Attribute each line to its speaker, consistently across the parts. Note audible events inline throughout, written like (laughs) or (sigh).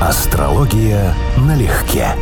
Speaker 1: Астрология налегке.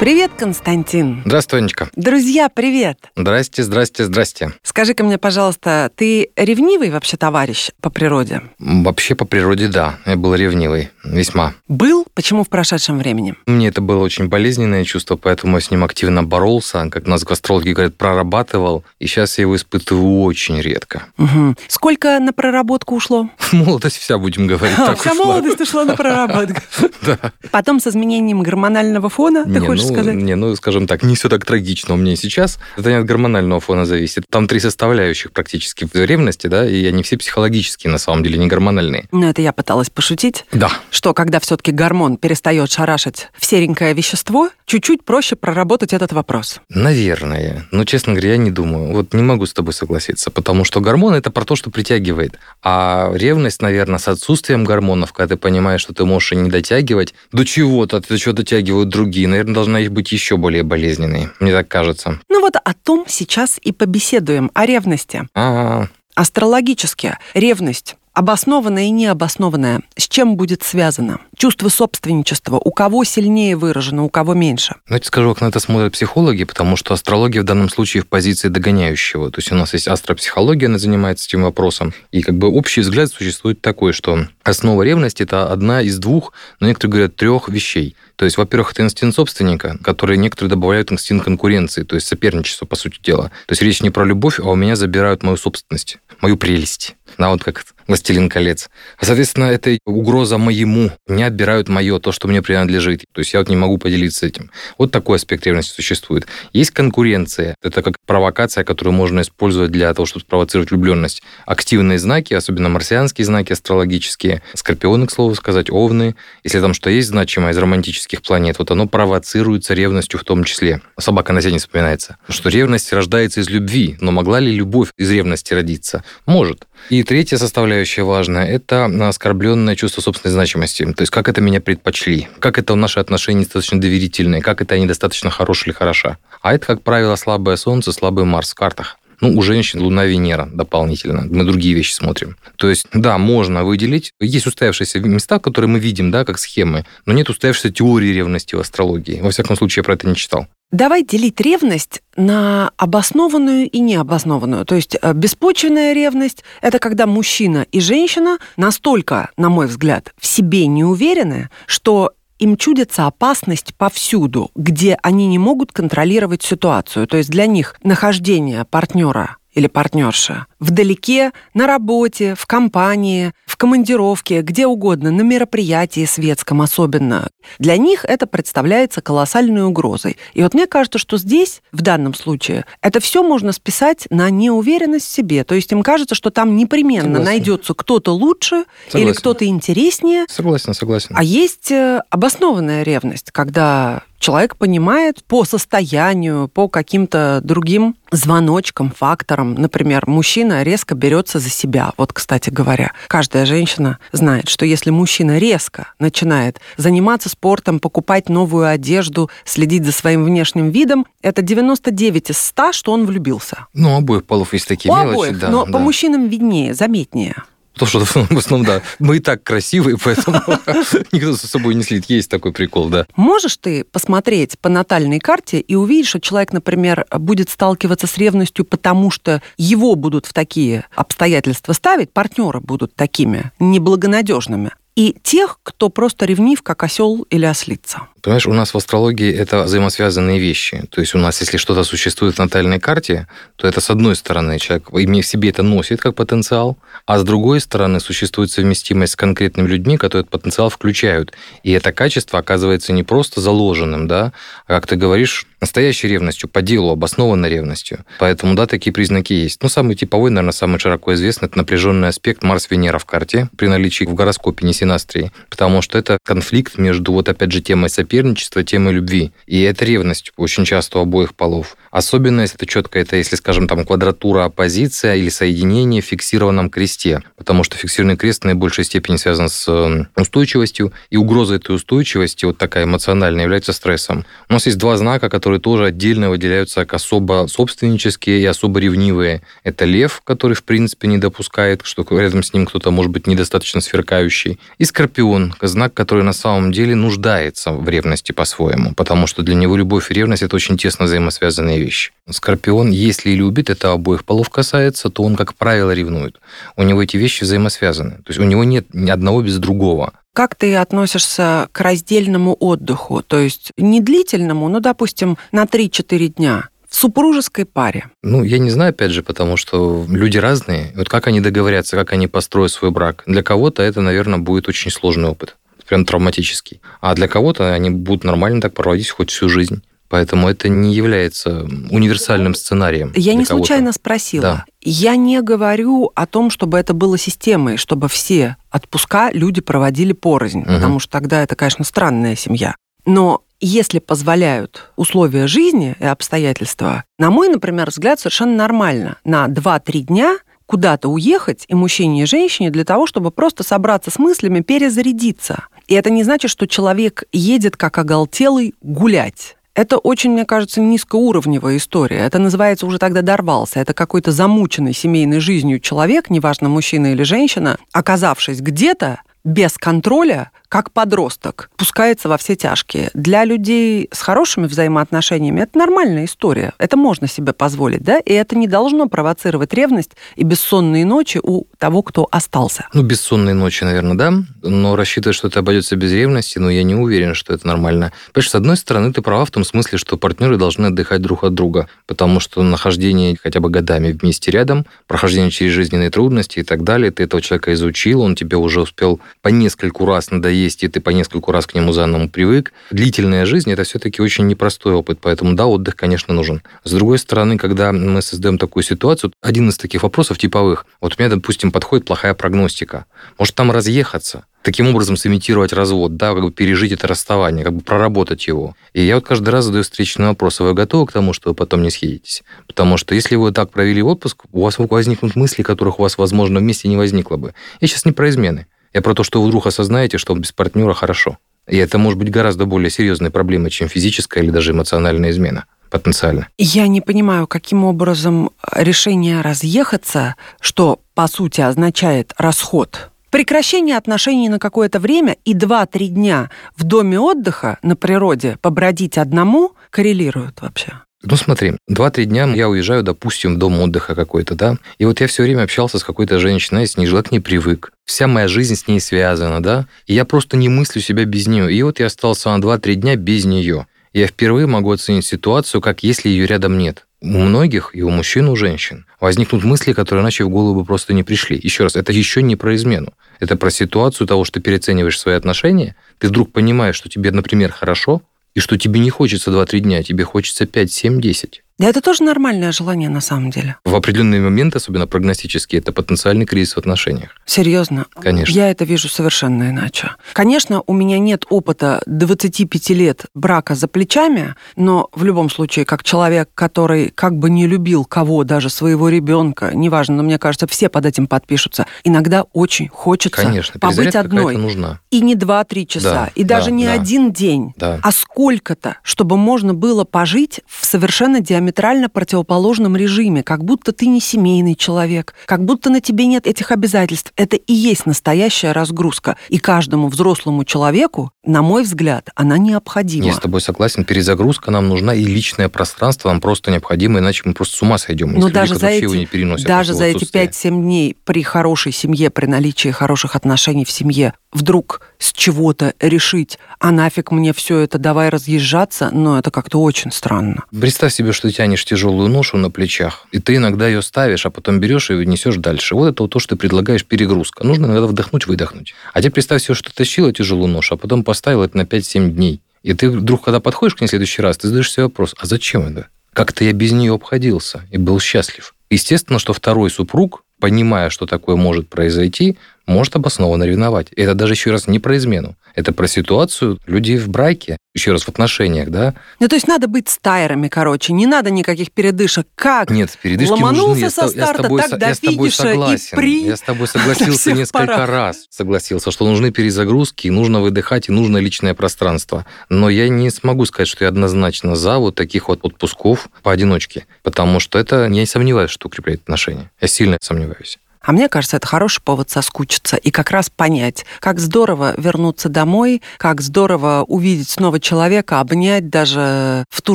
Speaker 2: Привет, Константин.
Speaker 3: Здравствуй, Анечка.
Speaker 2: Друзья, привет.
Speaker 3: Здрасте, здрасте, здрасте.
Speaker 2: Скажи-ка мне, пожалуйста, ты ревнивый вообще товарищ по природе?
Speaker 3: Вообще по природе, да. Я был ревнивый. Весьма.
Speaker 2: Был? Почему в прошедшем времени?
Speaker 3: Мне это было очень болезненное чувство, поэтому я с ним активно боролся, как нас астрологи говорят, прорабатывал. И сейчас я его испытываю очень редко.
Speaker 2: Угу. Сколько на проработку ушло? (laughs)
Speaker 3: Молодость вся, будем говорить, (laughs)
Speaker 2: А,
Speaker 3: так
Speaker 2: вся
Speaker 3: ушла.
Speaker 2: молодость ушла на проработку. (laughs) Потом с изменением гормонального фона, ты хочешь
Speaker 3: ну,
Speaker 2: сказать?
Speaker 3: Не, ну, скажем так, не все так трагично у меня сейчас. Это не от гормонального фона зависит. Там три составляющих практически в ревности, да, и они все психологические, на самом деле, не гормональные.
Speaker 2: Ну, это я пыталась пошутить.
Speaker 3: Да,
Speaker 2: Что, когда все-таки гормон перестает шарашить в серенькое вещество, чуть-чуть проще проработать этот вопрос.
Speaker 3: Наверное. Но, честно говоря, я не думаю. Вот не могу с тобой согласиться, потому что гормон – это про то, что притягивает. А ревность, наверное, с отсутствием гормонов, когда ты понимаешь, что ты можешь и не дотягивать до чего-то, ты что дотягивают другие, наверное, должна их быть еще более болезненной. Мне так кажется.
Speaker 2: Ну вот о том сейчас и побеседуем, о ревности.
Speaker 3: А,
Speaker 2: Астрологически ревность обоснованная и необоснованная, с чем будет связано? Чувство собственничества, у кого сильнее выражено, у кого меньше?
Speaker 3: ну, я тебе скажу, как на это смотрят психологи, потому что астрология в данном случае в позиции догоняющего. То есть у нас есть астропсихология, она занимается этим вопросом. И как бы общий взгляд существует такой, что основа ревности – это одна из двух, но некоторые говорят трех вещей. То есть, во-первых, это инстинкт собственника, который некоторые добавляют инстинкт конкуренции, то есть соперничество, по сути дела. То есть речь не про любовь, а у меня забирают мою собственность, мою прелесть. Да, вот как «Властелин колец». Соответственно, это угроза моему. Мне отбирают мое, то, что мне принадлежит. То есть я вот не могу поделиться этим. Вот такой аспект ревности существует. Есть конкуренция. Это как провокация, которую можно использовать для того, чтобы спровоцировать влюбленность. Активные знаки, особенно марсианские знаки астрологические, скорпионы, к слову сказать, овны, если там что есть значимое из романтических планет, вот оно провоцируется ревностью в том числе. Собака на не вспоминается. Что ревность рождается из любви, но могла ли любовь из ревности родиться? Может. И третья составляющая важная – это оскорбленное чувство собственной значимости. То есть как это меня предпочли, как это наши отношения недостаточно доверительные, как это они достаточно хорошие или хороша. А это, как правило, слабое Солнце, слабый Марс в картах. Ну, у женщин Луна, Венера дополнительно. Мы другие вещи смотрим. То есть, да, можно выделить. Есть устоявшиеся места, которые мы видим, да, как схемы, но нет устоявшейся теории ревности в астрологии. Во всяком случае, я про это не читал.
Speaker 2: Давай делить ревность на обоснованную и необоснованную. То есть э, беспочвенная ревность – это когда мужчина и женщина настолько, на мой взгляд, в себе не уверены, что им чудится опасность повсюду, где они не могут контролировать ситуацию. То есть для них нахождение партнера или партнерша вдалеке, на работе, в компании, в командировке, где угодно, на мероприятии светском особенно. Для них это представляется колоссальной угрозой. И вот мне кажется, что здесь, в данном случае, это все можно списать на неуверенность в себе. То есть им кажется, что там непременно
Speaker 3: Согласен.
Speaker 2: найдется кто-то лучше или
Speaker 3: Согласен.
Speaker 2: кто-то интереснее.
Speaker 3: Согласен, согласен.
Speaker 2: А есть э, обоснованная ревность, когда человек понимает по состоянию, по каким-то другим звоночкам, факторам. Например, мужчина резко берется за себя. Вот, кстати говоря, каждая женщина знает, что если мужчина резко начинает заниматься спортом, покупать новую одежду, следить за своим внешним видом, это 99 из 100, что он влюбился.
Speaker 3: Ну, обоих полов есть такие
Speaker 2: У
Speaker 3: мелочи,
Speaker 2: обоих,
Speaker 3: да.
Speaker 2: но
Speaker 3: да.
Speaker 2: по мужчинам виднее, заметнее.
Speaker 3: То, что (laughs) в основном, да. Мы и так красивые, поэтому (laughs) никто за собой не следит. Есть такой прикол, да.
Speaker 2: Можешь ты посмотреть по натальной карте и увидеть, что человек, например, будет сталкиваться с ревностью, потому что его будут в такие обстоятельства ставить, партнеры будут такими неблагонадежными, и тех, кто просто ревнив, как осел или ослица.
Speaker 3: Понимаешь, у нас в астрологии это взаимосвязанные вещи. То есть у нас, если что-то существует в натальной карте, то это с одной стороны человек в себе это носит как потенциал, а с другой стороны существует совместимость с конкретными людьми, которые этот потенциал включают. И это качество оказывается не просто заложенным, да, а, как ты говоришь, настоящей ревностью, по делу, обоснованной ревностью. Поэтому, да, такие признаки есть. Ну, самый типовой, наверное, самый широко известный, это напряженный аспект Марс-Венера в карте при наличии в гороскопе несинастрии, потому что это конфликт между, вот опять же, темой соперничества, темой любви. И это ревность очень часто у обоих полов. Особенно, если это четко, это, если, скажем, там квадратура оппозиция или соединение в фиксированном кресте, потому что фиксированный крест в наибольшей степени связан с э, устойчивостью, и угроза этой устойчивости, вот такая эмоциональная, является стрессом. У нас есть два знака, которые тоже отдельно выделяются как особо собственнические и особо ревнивые. Это лев, который, в принципе, не допускает, что рядом с ним кто-то может быть недостаточно сверкающий, и скорпион, знак, который на самом деле нуждается в ревности по-своему, потому что для него любовь и ревность – это очень тесно взаимосвязанные вещи. Скорпион, если любит, это обоих полов касается, то он, как правило, ревнует. У него эти вещи взаимосвязаны. То есть у него нет ни одного без другого.
Speaker 2: Как ты относишься к раздельному отдыху? То есть не длительному, но, допустим, на 3-4 дня в супружеской паре?
Speaker 3: Ну, я не знаю, опять же, потому что люди разные. Вот как они договорятся, как они построят свой брак. Для кого-то это, наверное, будет очень сложный опыт прям травматический. А для кого-то они будут нормально так проводить хоть всю жизнь. Поэтому это не является универсальным сценарием.
Speaker 2: Я не случайно спросила. Да. Я не говорю о том, чтобы это было системой, чтобы все отпуска люди проводили порознь, угу. потому что тогда это, конечно, странная семья. Но если позволяют условия жизни и обстоятельства, на мой, например, взгляд, совершенно нормально на 2-3 дня куда-то уехать и мужчине, и женщине для того, чтобы просто собраться с мыслями, перезарядиться. И это не значит, что человек едет как оголтелый гулять. Это очень, мне кажется, низкоуровневая история. Это называется уже тогда дорвался. Это какой-то замученный семейной жизнью человек, неважно, мужчина или женщина, оказавшись где-то без контроля, как подросток, пускается во все тяжкие. Для людей с хорошими взаимоотношениями это нормальная история. Это можно себе позволить, да? И это не должно провоцировать ревность и бессонные ночи у того, кто остался.
Speaker 3: Ну, бессонные ночи, наверное, да. Но рассчитывать, что это обойдется без ревности, ну, я не уверен, что это нормально. Понимаешь, с одной стороны, ты права в том смысле, что партнеры должны отдыхать друг от друга, потому что нахождение хотя бы годами вместе рядом, прохождение через жизненные трудности и так далее, ты этого человека изучил, он тебе уже успел по нескольку раз надоесть есть, и ты по нескольку раз к нему заново привык. Длительная жизнь – это все-таки очень непростой опыт, поэтому да, отдых, конечно, нужен. С другой стороны, когда мы создаем такую ситуацию, один из таких вопросов типовых, вот у меня, допустим, подходит плохая прогностика. Может там разъехаться? таким образом сымитировать развод, да, как бы пережить это расставание, как бы проработать его. И я вот каждый раз задаю встречный вопрос, а вы готовы к тому, что вы потом не съедетесь? Потому что если вы так провели отпуск, у вас возникнут мысли, которых у вас, возможно, вместе не возникло бы. Я сейчас не про измены. Я про то, что вы вдруг осознаете, что без партнера хорошо. И это может быть гораздо более серьезной проблемой, чем физическая или даже эмоциональная измена потенциально.
Speaker 2: Я не понимаю, каким образом решение разъехаться, что по сути означает расход, прекращение отношений на какое-то время и 2-3 дня в доме отдыха на природе побродить одному коррелируют вообще.
Speaker 3: Ну смотри, два-три дня я уезжаю, допустим, в дом отдыха какой-то, да, и вот я все время общался с какой-то женщиной, я с ней жила, к ней привык. Вся моя жизнь с ней связана, да, и я просто не мыслю себя без нее. И вот я остался на два-три дня без нее. Я впервые могу оценить ситуацию, как если ее рядом нет. У многих, и у мужчин, и у женщин, возникнут мысли, которые иначе в голову бы просто не пришли. Еще раз, это еще не про измену. Это про ситуацию того, что ты переоцениваешь свои отношения, ты вдруг понимаешь, что тебе, например, хорошо, и что тебе не хочется 2-3 дня, тебе хочется 5, 7, 10.
Speaker 2: Да, это тоже нормальное желание на самом деле.
Speaker 3: В определенный момент, особенно прогностический, это потенциальный кризис в отношениях.
Speaker 2: Серьезно?
Speaker 3: Конечно.
Speaker 2: Я это вижу совершенно иначе. Конечно, у меня нет опыта 25 лет брака за плечами, но в любом случае, как человек, который как бы не любил кого, даже своего ребенка, неважно, но мне кажется, все под этим подпишутся, иногда очень хочется
Speaker 3: Конечно,
Speaker 2: побыть одной.
Speaker 3: нужна.
Speaker 2: И не 2-3 часа, да, и даже да, не да. один день,
Speaker 3: да.
Speaker 2: а сколько-то, чтобы можно было пожить в совершенно диаметрально диаметрально противоположном режиме, как будто ты не семейный человек, как будто на тебе нет этих обязательств. Это и есть настоящая разгрузка. И каждому взрослому человеку, на мой взгляд, она необходима.
Speaker 3: Я с тобой согласен. Перезагрузка нам нужна, и личное пространство нам просто необходимо, иначе мы просто с ума сойдем.
Speaker 2: Но даже за эти, не переносят даже за эти 5-7 дней при хорошей семье, при наличии хороших отношений в семье, вдруг с чего-то решить, а нафиг мне все это, давай разъезжаться, но это как-то очень странно.
Speaker 3: Представь себе, что тянешь тяжелую ношу на плечах, и ты иногда ее ставишь, а потом берешь и несешь дальше. Вот это вот то, что ты предлагаешь, перегрузка. Нужно иногда вдохнуть, выдохнуть. А теперь представь себе, что ты тащила тяжелую ношу, а потом поставил это на 5-7 дней. И ты вдруг, когда подходишь к ней в следующий раз, ты задаешь себе вопрос, а зачем это? Как-то я без нее обходился и был счастлив. Естественно, что второй супруг, понимая, что такое может произойти, может обоснованно ревновать. И это даже еще раз не про измену. Это про ситуацию людей в браке, еще раз в отношениях, да.
Speaker 2: Ну, то есть надо быть стайрами, короче, не надо никаких передышек. Как?
Speaker 3: Нет, передышки
Speaker 2: Ломанулся
Speaker 3: нужны. Я,
Speaker 2: со
Speaker 3: с- я с
Speaker 2: старта,
Speaker 3: тобой,
Speaker 2: так
Speaker 3: со-
Speaker 2: до
Speaker 3: я с тобой
Speaker 2: финиша и
Speaker 3: согласен.
Speaker 2: при
Speaker 3: Я с тобой (laughs) согласился несколько
Speaker 2: парах.
Speaker 3: раз. Согласился, что нужны перезагрузки, и нужно выдыхать, и нужно личное пространство. Но я не смогу сказать, что я однозначно за вот таких вот отпусков поодиночке, потому что это, я не сомневаюсь, что укрепляет отношения. Я сильно сомневаюсь.
Speaker 2: А мне кажется, это хороший повод соскучиться и как раз понять, как здорово вернуться домой, как здорово увидеть снова человека, обнять даже в ту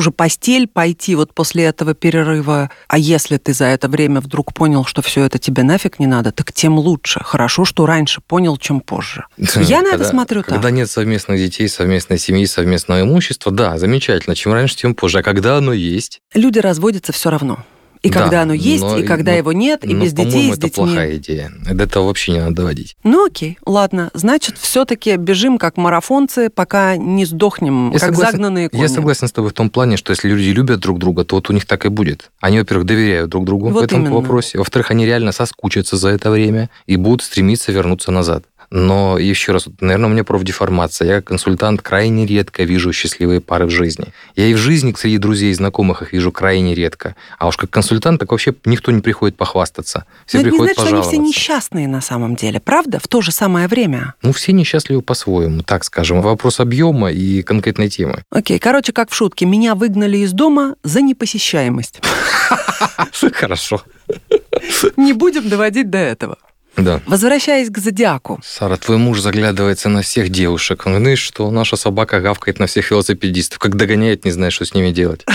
Speaker 2: же постель, пойти вот после этого перерыва. А если ты за это время вдруг понял, что все это тебе нафиг не надо, так тем лучше. Хорошо, что раньше понял, чем позже. (laughs) Я на это смотрю так.
Speaker 3: Когда нет совместных детей, совместной семьи, совместного имущества, да, замечательно. Чем раньше, тем позже. А когда оно есть,
Speaker 2: Люди разводятся все равно. И
Speaker 3: Да,
Speaker 2: когда оно есть,
Speaker 3: но-
Speaker 2: и когда
Speaker 3: но-
Speaker 2: его нет, и
Speaker 3: ну,
Speaker 2: без детей, с
Speaker 3: это
Speaker 2: детьми.
Speaker 3: плохая идея. До этого вообще не надо доводить.
Speaker 2: Ну окей, ладно. Значит, все-таки бежим как марафонцы, пока не сдохнем,
Speaker 3: Я
Speaker 2: как
Speaker 3: согласен-
Speaker 2: загнанные кони.
Speaker 3: Я согласен с тобой в том плане, что если люди любят друг друга, то вот у них так и будет. Они, во-первых, доверяют друг другу в
Speaker 2: Вот
Speaker 3: этом
Speaker 2: именно.
Speaker 3: вопросе. Во-вторых, они реально соскучатся за это время и будут стремиться вернуться назад. Но еще раз, наверное, у меня профдеформация. Я как консультант крайне редко вижу счастливые пары в жизни. Я и в жизни среди друзей и знакомых их вижу крайне редко. А уж как консультант, так вообще никто не приходит похвастаться. Все
Speaker 2: Но это не
Speaker 3: приходят
Speaker 2: значит, что они все несчастные на самом деле, правда? В то же самое время.
Speaker 3: Ну, все несчастливы по-своему, так скажем. Вопрос объема и конкретной темы.
Speaker 2: Окей, короче, как в шутке, меня выгнали из дома за непосещаемость. (laughs)
Speaker 3: Хорошо.
Speaker 2: Не будем доводить до этого.
Speaker 3: Да.
Speaker 2: Возвращаясь к зодиаку.
Speaker 3: Сара, твой муж заглядывается на всех девушек. Он знаешь, что наша собака гавкает на всех велосипедистов. Как догоняет, не знаешь, что с ними делать. (laughs)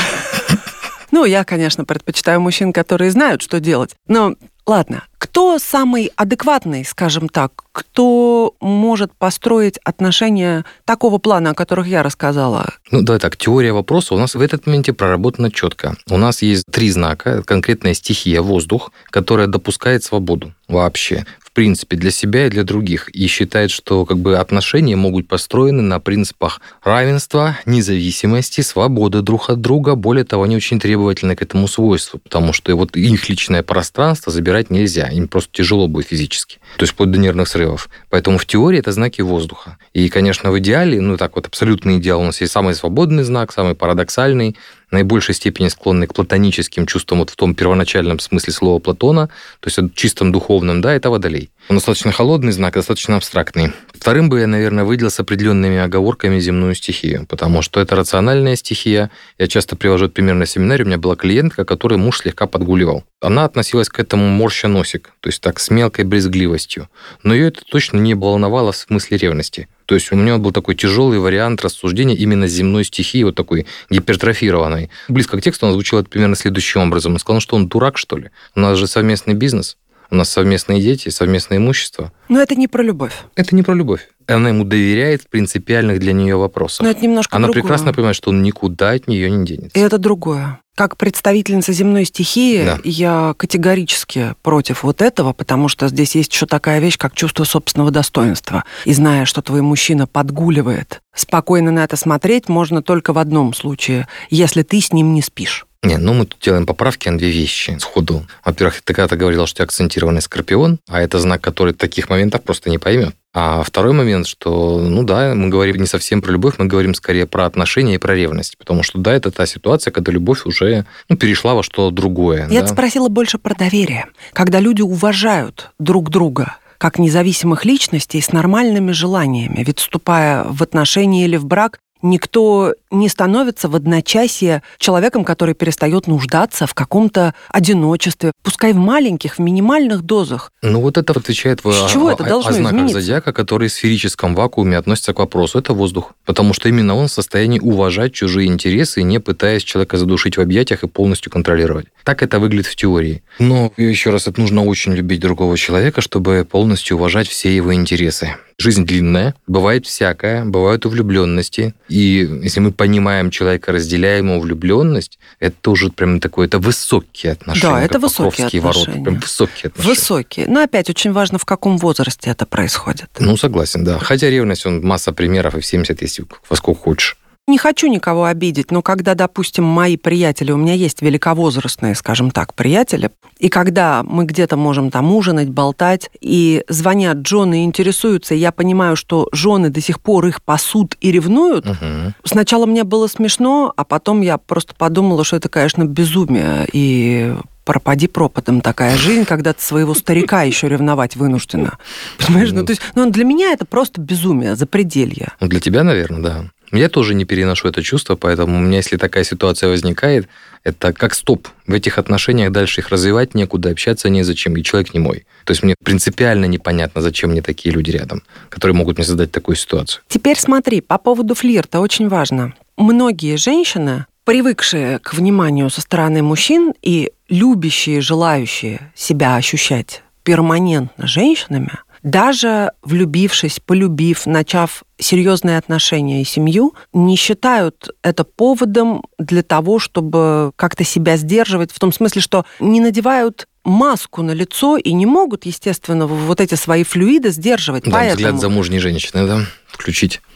Speaker 2: Ну, я, конечно, предпочитаю мужчин, которые знают, что делать. Но ладно, кто самый адекватный, скажем так, кто может построить отношения такого плана, о которых я рассказала?
Speaker 3: Ну, давай так, теория вопроса у нас в этот моменте проработана четко. У нас есть три знака, конкретная стихия, воздух, которая допускает свободу вообще принципе, для себя и для других. И считает, что как бы отношения могут быть построены на принципах равенства, независимости, свободы друг от друга. Более того, они очень требовательны к этому свойству, потому что вот их личное пространство забирать нельзя. Им просто тяжело будет физически. То есть вплоть до нервных срывов. Поэтому в теории это знаки воздуха. И, конечно, в идеале, ну так вот, абсолютный идеал у нас есть самый свободный знак, самый парадоксальный, наибольшей степени склонны к платоническим чувствам вот в том первоначальном смысле слова Платона, то есть чистом духовном, да, это водолей. Он достаточно холодный знак, достаточно абстрактный. Вторым бы я, наверное, выделил с определенными оговорками земную стихию, потому что это рациональная стихия. Я часто привожу пример на семинаре. У меня была клиентка, которой муж слегка подгуливал. Она относилась к этому морща носик, то есть так с мелкой брезгливостью. Но ее это точно не волновало в смысле ревности. То есть у меня был такой тяжелый вариант рассуждения именно земной стихии, вот такой гипертрофированной. Близко к тексту он звучал примерно следующим образом. Он сказал, ну что он дурак, что ли? У нас же совместный бизнес, у нас совместные дети, совместное имущество.
Speaker 2: Но это не про любовь.
Speaker 3: Это не про любовь. Она ему доверяет в принципиальных для нее вопросах.
Speaker 2: Но это немножко
Speaker 3: Она
Speaker 2: другое.
Speaker 3: прекрасно понимает, что он никуда от нее не денется.
Speaker 2: И это другое. Как представительница земной стихии,
Speaker 3: Да.
Speaker 2: я категорически против вот этого, потому что здесь есть еще такая вещь, как чувство собственного достоинства. И зная, что твой мужчина подгуливает, спокойно на это смотреть можно только в одном случае, если ты с ним не спишь.
Speaker 3: Не, ну мы тут делаем поправки на две вещи сходу. Во-первых, ты когда-то говорил, что ты акцентированный скорпион, а это знак, который таких моментов просто не поймет. А второй момент, что, ну да, мы говорим не совсем про любовь, мы говорим скорее про отношения и про ревность. Потому что, да, это та ситуация, когда любовь уже ну, перешла во что другое.
Speaker 2: Я
Speaker 3: да.
Speaker 2: спросила больше про доверие. Когда люди уважают друг друга как независимых личностей с нормальными желаниями, ведь вступая в отношения или в брак, никто не становится в одночасье человеком, который перестает нуждаться в каком-то одиночестве, пускай в маленьких, в минимальных дозах.
Speaker 3: Ну вот это отвечает в,
Speaker 2: С чего
Speaker 3: о,
Speaker 2: это должно
Speaker 3: о знаках
Speaker 2: измениться?
Speaker 3: зодиака, которые в сферическом вакууме относятся к вопросу. Это воздух. Потому что именно он в состоянии уважать чужие интересы, не пытаясь человека задушить в объятиях и полностью контролировать. Так это выглядит в теории. Но, еще раз, это нужно очень любить другого человека, чтобы полностью уважать все его интересы. Жизнь длинная, бывает всякое, бывают и влюбленности. И если мы понимаем человека, разделяем его влюбленность, это уже прям такое, это высокие отношения.
Speaker 2: Да, это высокие
Speaker 3: Покровские ворота.
Speaker 2: отношения.
Speaker 3: Прям высокие отношения.
Speaker 2: Высокие. Но опять очень важно, в каком возрасте это происходит.
Speaker 3: Ну, согласен, да. Хотя ревность, он масса примеров, и в 70, если во сколько хочешь.
Speaker 2: Не хочу никого обидеть, но когда, допустим, мои приятели, у меня есть великовозрастные, скажем так, приятели, и когда мы где-то можем там ужинать, болтать, и звонят жены и интересуются, и я понимаю, что жены до сих пор их пасут и ревнуют, угу. сначала мне было смешно, а потом я просто подумала, что это, конечно, безумие, и пропади пропадом такая жизнь, когда ты своего старика еще ревновать вынуждена. Понимаешь? Ну, то есть, ну, для меня это просто безумие, запределье.
Speaker 3: Ну, для тебя, наверное, да. Я тоже не переношу это чувство, поэтому у меня, если такая ситуация возникает, это как стоп. В этих отношениях дальше их развивать некуда, общаться незачем, и человек не мой. То есть мне принципиально непонятно, зачем мне такие люди рядом, которые могут мне создать такую ситуацию.
Speaker 2: Теперь смотри, по поводу флирта очень важно. Многие женщины привыкшие к вниманию со стороны мужчин и любящие, желающие себя ощущать перманентно женщинами, даже влюбившись, полюбив, начав серьезные отношения и семью, не считают это поводом для того, чтобы как-то себя сдерживать, в том смысле, что не надевают маску на лицо и не могут, естественно, вот эти свои флюиды сдерживать.
Speaker 3: Да, Поэтому... взгляд замужней женщины, да, включить. (laughs)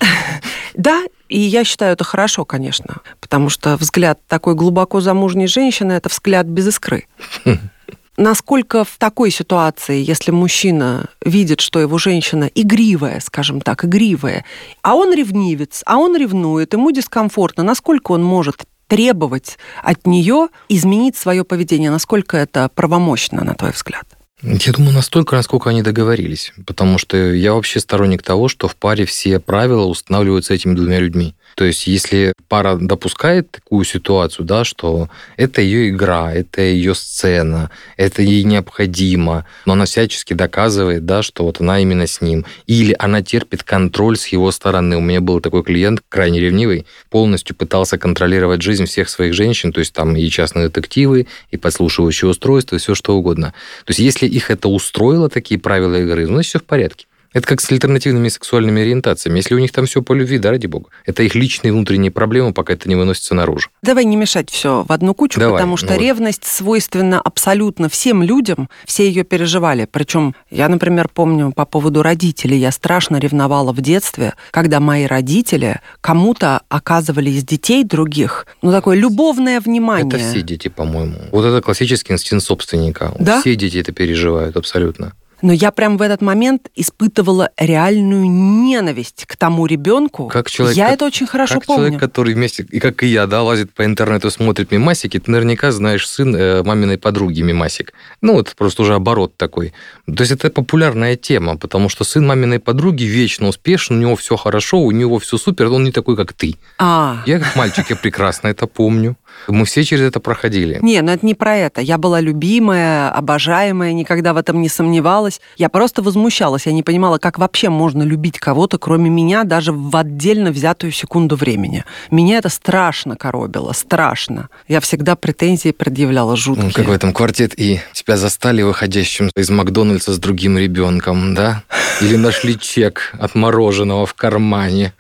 Speaker 2: Да, и я считаю это хорошо, конечно, потому что взгляд такой глубоко замужней женщины – это взгляд без искры. (laughs) Насколько в такой ситуации, если мужчина видит, что его женщина игривая, скажем так, игривая, а он ревнивец, а он ревнует, ему дискомфортно, насколько он может требовать от нее изменить свое поведение, насколько это правомощно, на твой взгляд?
Speaker 3: Я думаю, настолько, насколько они договорились. Потому что я вообще сторонник того, что в паре все правила устанавливаются этими двумя людьми. То есть, если пара допускает такую ситуацию, да, что это ее игра, это ее сцена, это ей необходимо, но она всячески доказывает, да, что вот она именно с ним, или она терпит контроль с его стороны. У меня был такой клиент, крайне ревнивый, полностью пытался контролировать жизнь всех своих женщин, то есть там и частные детективы, и подслушивающие устройства, и все что угодно. То есть, если их это устроило, такие правила игры, значит, все в порядке. Это как с альтернативными сексуальными ориентациями. Если у них там все по любви, да, ради бога. Это их личные внутренние проблемы, пока это не выносится наружу.
Speaker 2: Давай не мешать все в одну кучу, Давай, потому что ну ревность свойственна абсолютно всем людям. Все ее переживали. Причем я, например, помню по поводу родителей. Я страшно ревновала в детстве, когда мои родители кому-то оказывали из детей других, ну, такое любовное внимание.
Speaker 3: Это все дети, по-моему. Вот это классический инстинкт собственника. Да? Все дети это переживают абсолютно.
Speaker 2: Но я прям в этот момент испытывала реальную ненависть к тому ребенку. Как человек, я как, это очень хорошо
Speaker 3: как
Speaker 2: помню.
Speaker 3: человек, который вместе, и как и я, да, лазит по интернету, смотрит мимасики, ты наверняка знаешь сын э, маминой подруги мимасик. Ну, вот просто уже оборот такой. То есть это популярная тема, потому что сын маминой подруги вечно успешен, у него все хорошо, у него все супер, он не такой, как ты. А. Я как мальчик, я прекрасно это помню. Мы все через это проходили.
Speaker 2: Не, ну это не про это. Я была любимая, обожаемая, никогда в этом не сомневалась. Я просто возмущалась. Я не понимала, как вообще можно любить кого-то, кроме меня, даже в отдельно взятую секунду времени. Меня это страшно коробило, страшно. Я всегда претензии предъявляла жуткие. Ну,
Speaker 3: как в этом квартет И. Тебя застали выходящим из Макдональдса с другим ребенком, да? Или нашли чек от мороженого в кармане.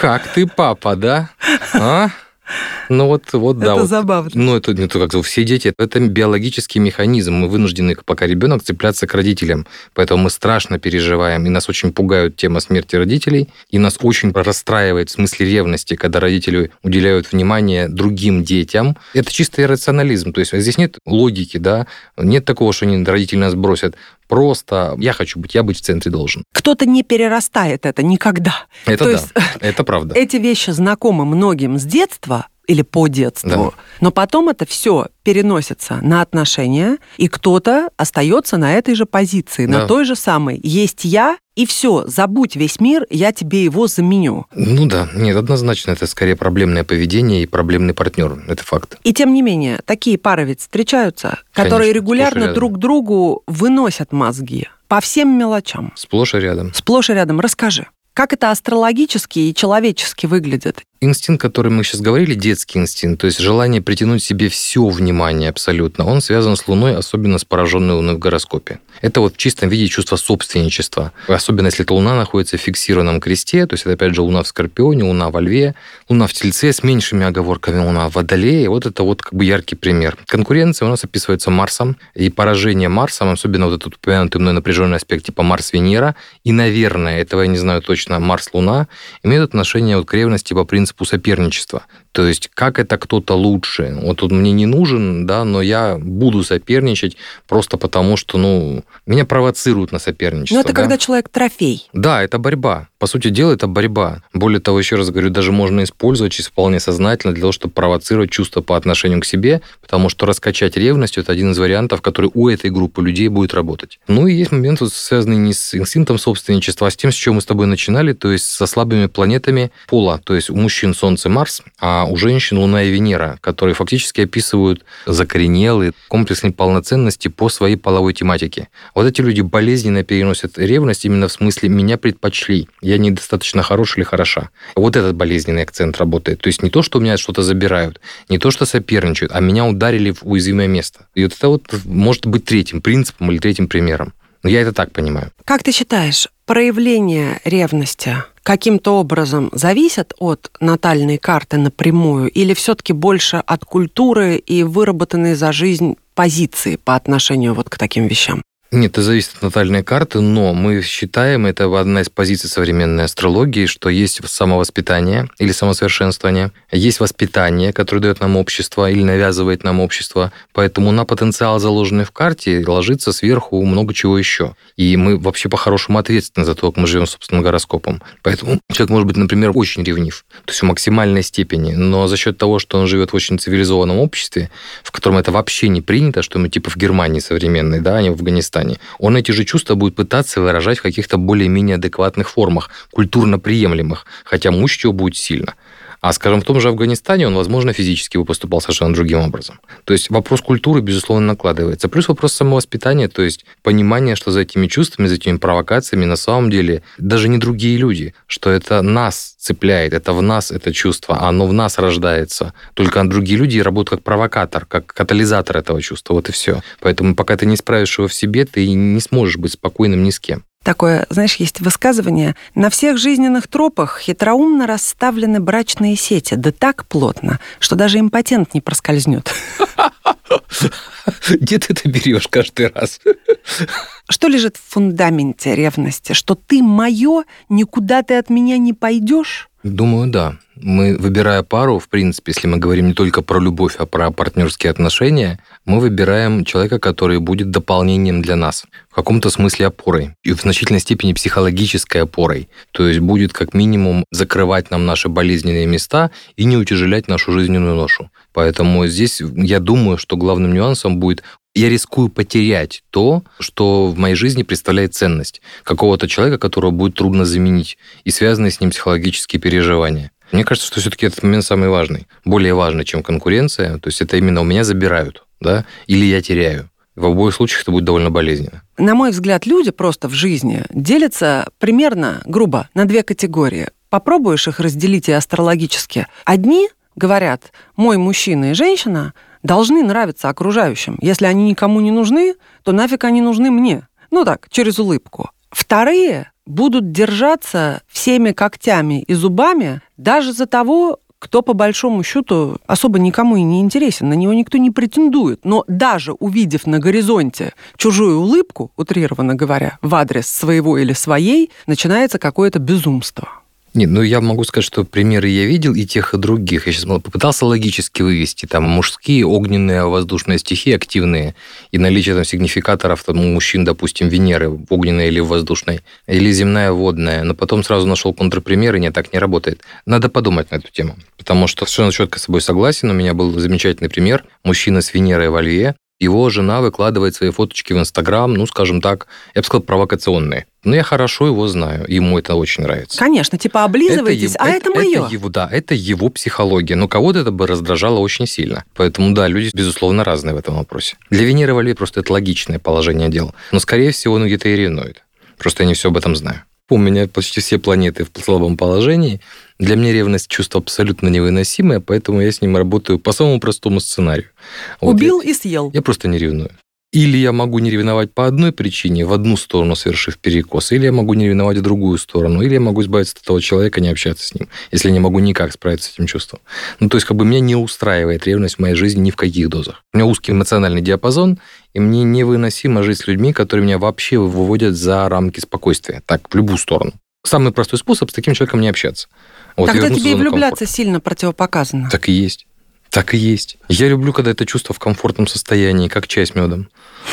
Speaker 3: Как ты, папа, да? А? Ну вот, вот да.
Speaker 2: Это
Speaker 3: вот.
Speaker 2: забавно.
Speaker 3: Ну это не то, как все дети, это биологический механизм. Мы вынуждены, пока ребенок, цепляться к родителям. Поэтому мы страшно переживаем, и нас очень пугают тема смерти родителей, и нас очень расстраивает в смысле ревности, когда родители уделяют внимание другим детям. Это чистый рационализм. То есть здесь нет логики, да, нет такого, что они родители нас бросят просто я хочу быть, я быть в центре должен.
Speaker 2: Кто-то не перерастает это никогда.
Speaker 3: Это То да, есть, (laughs) это правда.
Speaker 2: Эти вещи знакомы многим с детства, или по детству. Да. Но потом это все переносится на отношения, и кто-то остается на этой же позиции, да. на той же самой. Есть я, и все, забудь весь мир, я тебе его заменю.
Speaker 3: Ну да, нет, однозначно это скорее проблемное поведение и проблемный партнер, это факт.
Speaker 2: И тем не менее, такие пары ведь встречаются, которые Конечно, регулярно друг другу выносят мозги по всем мелочам.
Speaker 3: Сплошь и рядом.
Speaker 2: Сплошь и рядом. Расскажи. Как это астрологически и человечески выглядит?
Speaker 3: Инстинкт, который мы сейчас говорили, детский инстинкт, то есть желание притянуть себе все внимание абсолютно, он связан с Луной, особенно с пораженной Луной в гороскопе. Это вот в чистом виде чувство собственничества. Особенно если эта Луна находится в фиксированном кресте, то есть это опять же Луна в Скорпионе, Луна во Льве, Луна в Тельце с меньшими оговорками, Луна в Водолее. Вот это вот как бы яркий пример. Конкуренция у нас описывается Марсом, и поражение Марсом, особенно вот этот упомянутый мной напряженный аспект типа Марс-Венера, и, наверное, этого я не знаю точно, Марс-Луна, имеют отношение вот к ревности по принципу соперничества. То есть, как это кто-то лучше. Вот тут мне не нужен, да, но я буду соперничать просто потому, что, ну, меня провоцируют на соперничество.
Speaker 2: Но это
Speaker 3: да?
Speaker 2: когда человек трофей.
Speaker 3: Да, это борьба. По сути дела, это борьба. Более того, еще раз говорю, даже можно использовать чисто вполне сознательно для того, чтобы провоцировать чувства по отношению к себе, потому что раскачать ревность – это один из вариантов, который у этой группы людей будет работать. Ну и есть момент, связанный не с инстинктом собственничества, а с тем, с чем мы с тобой начинали, то есть со слабыми планетами пола. То есть у мужчин Солнце, Марс, а у женщин Луна и Венера, которые фактически описывают закоренелый комплекс неполноценности по своей половой тематике. Вот эти люди болезненно переносят ревность именно в смысле «меня предпочли», «я недостаточно хорош или хороша». Вот этот болезненный акцент работает. То есть не то, что у меня что-то забирают, не то, что соперничают, а меня ударили в уязвимое место. И вот это вот может быть третьим принципом или третьим примером. Я это так понимаю.
Speaker 2: Как ты считаешь, проявление ревности каким-то образом зависят от натальной карты напрямую или все-таки больше от культуры и выработанной за жизнь позиции по отношению вот к таким вещам?
Speaker 3: Нет, это зависит от натальной карты, но мы считаем, это одна из позиций современной астрологии, что есть самовоспитание или самосовершенствование, есть воспитание, которое дает нам общество или навязывает нам общество, поэтому на потенциал, заложенный в карте, ложится сверху много чего еще. И мы вообще по-хорошему ответственны за то, как мы живем собственным гороскопом. Поэтому человек может быть, например, очень ревнив, то есть в максимальной степени, но за счет того, что он живет в очень цивилизованном обществе, в котором это вообще не принято, что мы типа в Германии современной, да, а не в Афганистане, Казани, он эти же чувства будет пытаться выражать в каких-то более-менее адекватных формах, культурно приемлемых, хотя мучить его будет сильно. А, скажем, в том же Афганистане он, возможно, физически бы поступал совершенно другим образом. То есть вопрос культуры, безусловно, накладывается. Плюс вопрос самовоспитания, то есть понимание, что за этими чувствами, за этими провокациями на самом деле даже не другие люди, что это нас цепляет, это в нас это чувство, а оно в нас рождается. Только другие люди работают как провокатор, как катализатор этого чувства, вот и все. Поэтому пока ты не справишь его в себе, ты не сможешь быть спокойным ни с кем.
Speaker 2: Такое, знаешь, есть высказывание. На всех жизненных тропах хитроумно расставлены брачные сети, да так плотно, что даже импотент не проскользнет. (laughs)
Speaker 3: Где ты это берешь каждый раз? (laughs)
Speaker 2: Что лежит в фундаменте ревности? Что ты мое, никуда ты от меня не пойдешь?
Speaker 3: Думаю, да. Мы, выбирая пару, в принципе, если мы говорим не только про любовь, а про партнерские отношения, мы выбираем человека, который будет дополнением для нас, в каком-то смысле опорой, и в значительной степени психологической опорой. То есть будет как минимум закрывать нам наши болезненные места и не утяжелять нашу жизненную ношу. Поэтому здесь я думаю, что главным нюансом будет я рискую потерять то, что в моей жизни представляет ценность какого-то человека, которого будет трудно заменить, и связанные с ним психологические переживания. Мне кажется, что все-таки этот момент самый важный, более важный, чем конкуренция. То есть это именно у меня забирают, да, или я теряю. В обоих случаях это будет довольно болезненно.
Speaker 2: На мой взгляд, люди просто в жизни делятся примерно, грубо, на две категории. Попробуешь их разделить и астрологически. Одни говорят, мой мужчина и женщина должны нравиться окружающим. Если они никому не нужны, то нафиг они нужны мне. Ну так, через улыбку. Вторые будут держаться всеми когтями и зубами даже за того, кто по большому счету особо никому и не интересен, на него никто не претендует. Но даже увидев на горизонте чужую улыбку, утрированно говоря, в адрес своего или своей, начинается какое-то безумство.
Speaker 3: Нет, ну я могу сказать, что примеры я видел и тех, и других. Я сейчас попытался логически вывести там мужские огненные воздушные стихии активные и наличие там сигнификаторов там, у мужчин, допустим, Венеры огненной или воздушной, или земная водная. Но потом сразу нашел контрпримеры, нет, так не работает. Надо подумать на эту тему. Потому что совершенно четко с собой согласен. У меня был замечательный пример. Мужчина с Венерой во Льве, его жена выкладывает свои фоточки в Инстаграм, ну, скажем так, я бы сказал, провокационные. Но я хорошо его знаю, ему это очень нравится.
Speaker 2: Конечно, типа облизываетесь, это, а это, это мое.
Speaker 3: Это его, да, это его психология. Но кого-то это бы раздражало очень сильно. Поэтому, да, люди, безусловно, разные в этом вопросе. Для Венеры Льве просто это логичное положение дел. Но, скорее всего, он где-то и ревнует. Просто я не все об этом знаю. У меня почти все планеты в слабом положении. Для меня ревность чувство абсолютно невыносимое, поэтому я с ним работаю по самому простому сценарию.
Speaker 2: Убил
Speaker 3: вот я,
Speaker 2: и съел.
Speaker 3: Я просто не ревную. Или я могу не ревновать по одной причине, в одну сторону совершив перекос, или я могу не ревновать в другую сторону, или я могу избавиться от этого человека, не общаться с ним, если я не могу никак справиться с этим чувством. Ну, то есть, как бы меня не устраивает ревность в моей жизни ни в каких дозах. У меня узкий эмоциональный диапазон, и мне невыносимо жить с людьми, которые меня вообще выводят за рамки спокойствия, так, в любую сторону. самый простой способ с таким человеком не общаться.
Speaker 2: Вот, Тогда тебе и влюбляться комфорта. сильно противопоказано.
Speaker 3: Так и есть. Так и есть. Я люблю, когда это чувство в комфортном состоянии, как чай с медом.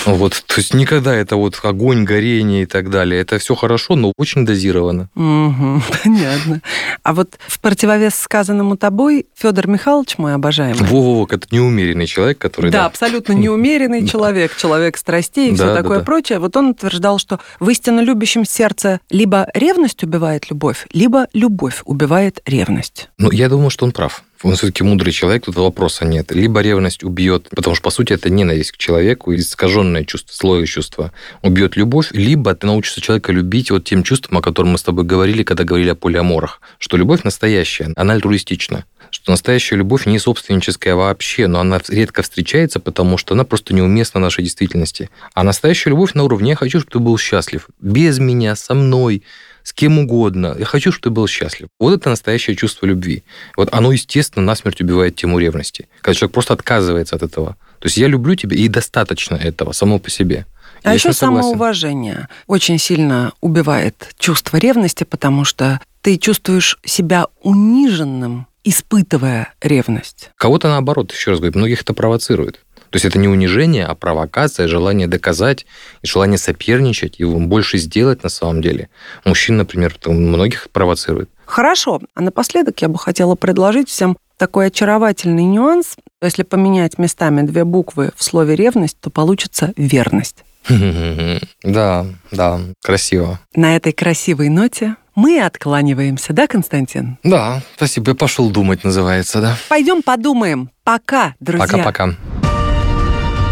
Speaker 3: Вот, то есть никогда это вот огонь, горение и так далее. Это все хорошо, но очень дозировано.
Speaker 2: Угу, (laughs) понятно. А вот в противовес сказанному тобой Федор Михайлович, мой обожаемый.
Speaker 3: Во-во-во, это неумеренный человек, который...
Speaker 2: Да, да. абсолютно (laughs) неумеренный человек, человек страстей и все такое прочее. Вот он утверждал, что в истинно любящем сердце либо ревность убивает любовь, либо любовь убивает ревность.
Speaker 3: Ну, я думаю, что он прав он все-таки мудрый человек, тут вопроса нет. Либо ревность убьет, потому что, по сути, это ненависть к человеку, искаженное чувство, слое чувства убьет любовь, либо ты научишься человека любить вот тем чувством, о котором мы с тобой говорили, когда говорили о полиаморах, что любовь настоящая, она альтруистична что настоящая любовь не собственническая вообще, но она редко встречается, потому что она просто неуместна в нашей действительности. А настоящая любовь на уровне «я хочу, чтобы ты был счастлив». Без меня, со мной, с кем угодно. Я хочу, чтобы ты был счастлив. Вот это настоящее чувство любви. Вот оно, естественно, насмерть убивает тему ревности. Когда человек просто отказывается от этого. То есть я люблю тебя, и достаточно этого само по себе.
Speaker 2: А еще самоуважение очень сильно убивает чувство ревности, потому что ты чувствуешь себя униженным, испытывая ревность.
Speaker 3: Кого-то наоборот, еще раз говорю, многих это провоцирует. То есть это не унижение, а провокация, желание доказать, и желание соперничать, и больше сделать на самом деле. Мужчин, например, многих провоцирует.
Speaker 2: Хорошо. А напоследок я бы хотела предложить всем такой очаровательный нюанс. Если поменять местами две буквы в слове «ревность», то получится «верность». (laughs)
Speaker 3: Да, да, красиво.
Speaker 2: На этой красивой ноте мы откланиваемся, да, Константин?
Speaker 3: Да, спасибо. Я пошел думать, называется, да.
Speaker 2: Пойдем подумаем. Пока, друзья.
Speaker 3: Пока-пока.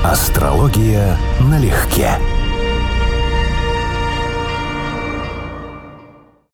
Speaker 1: Астрология налегке.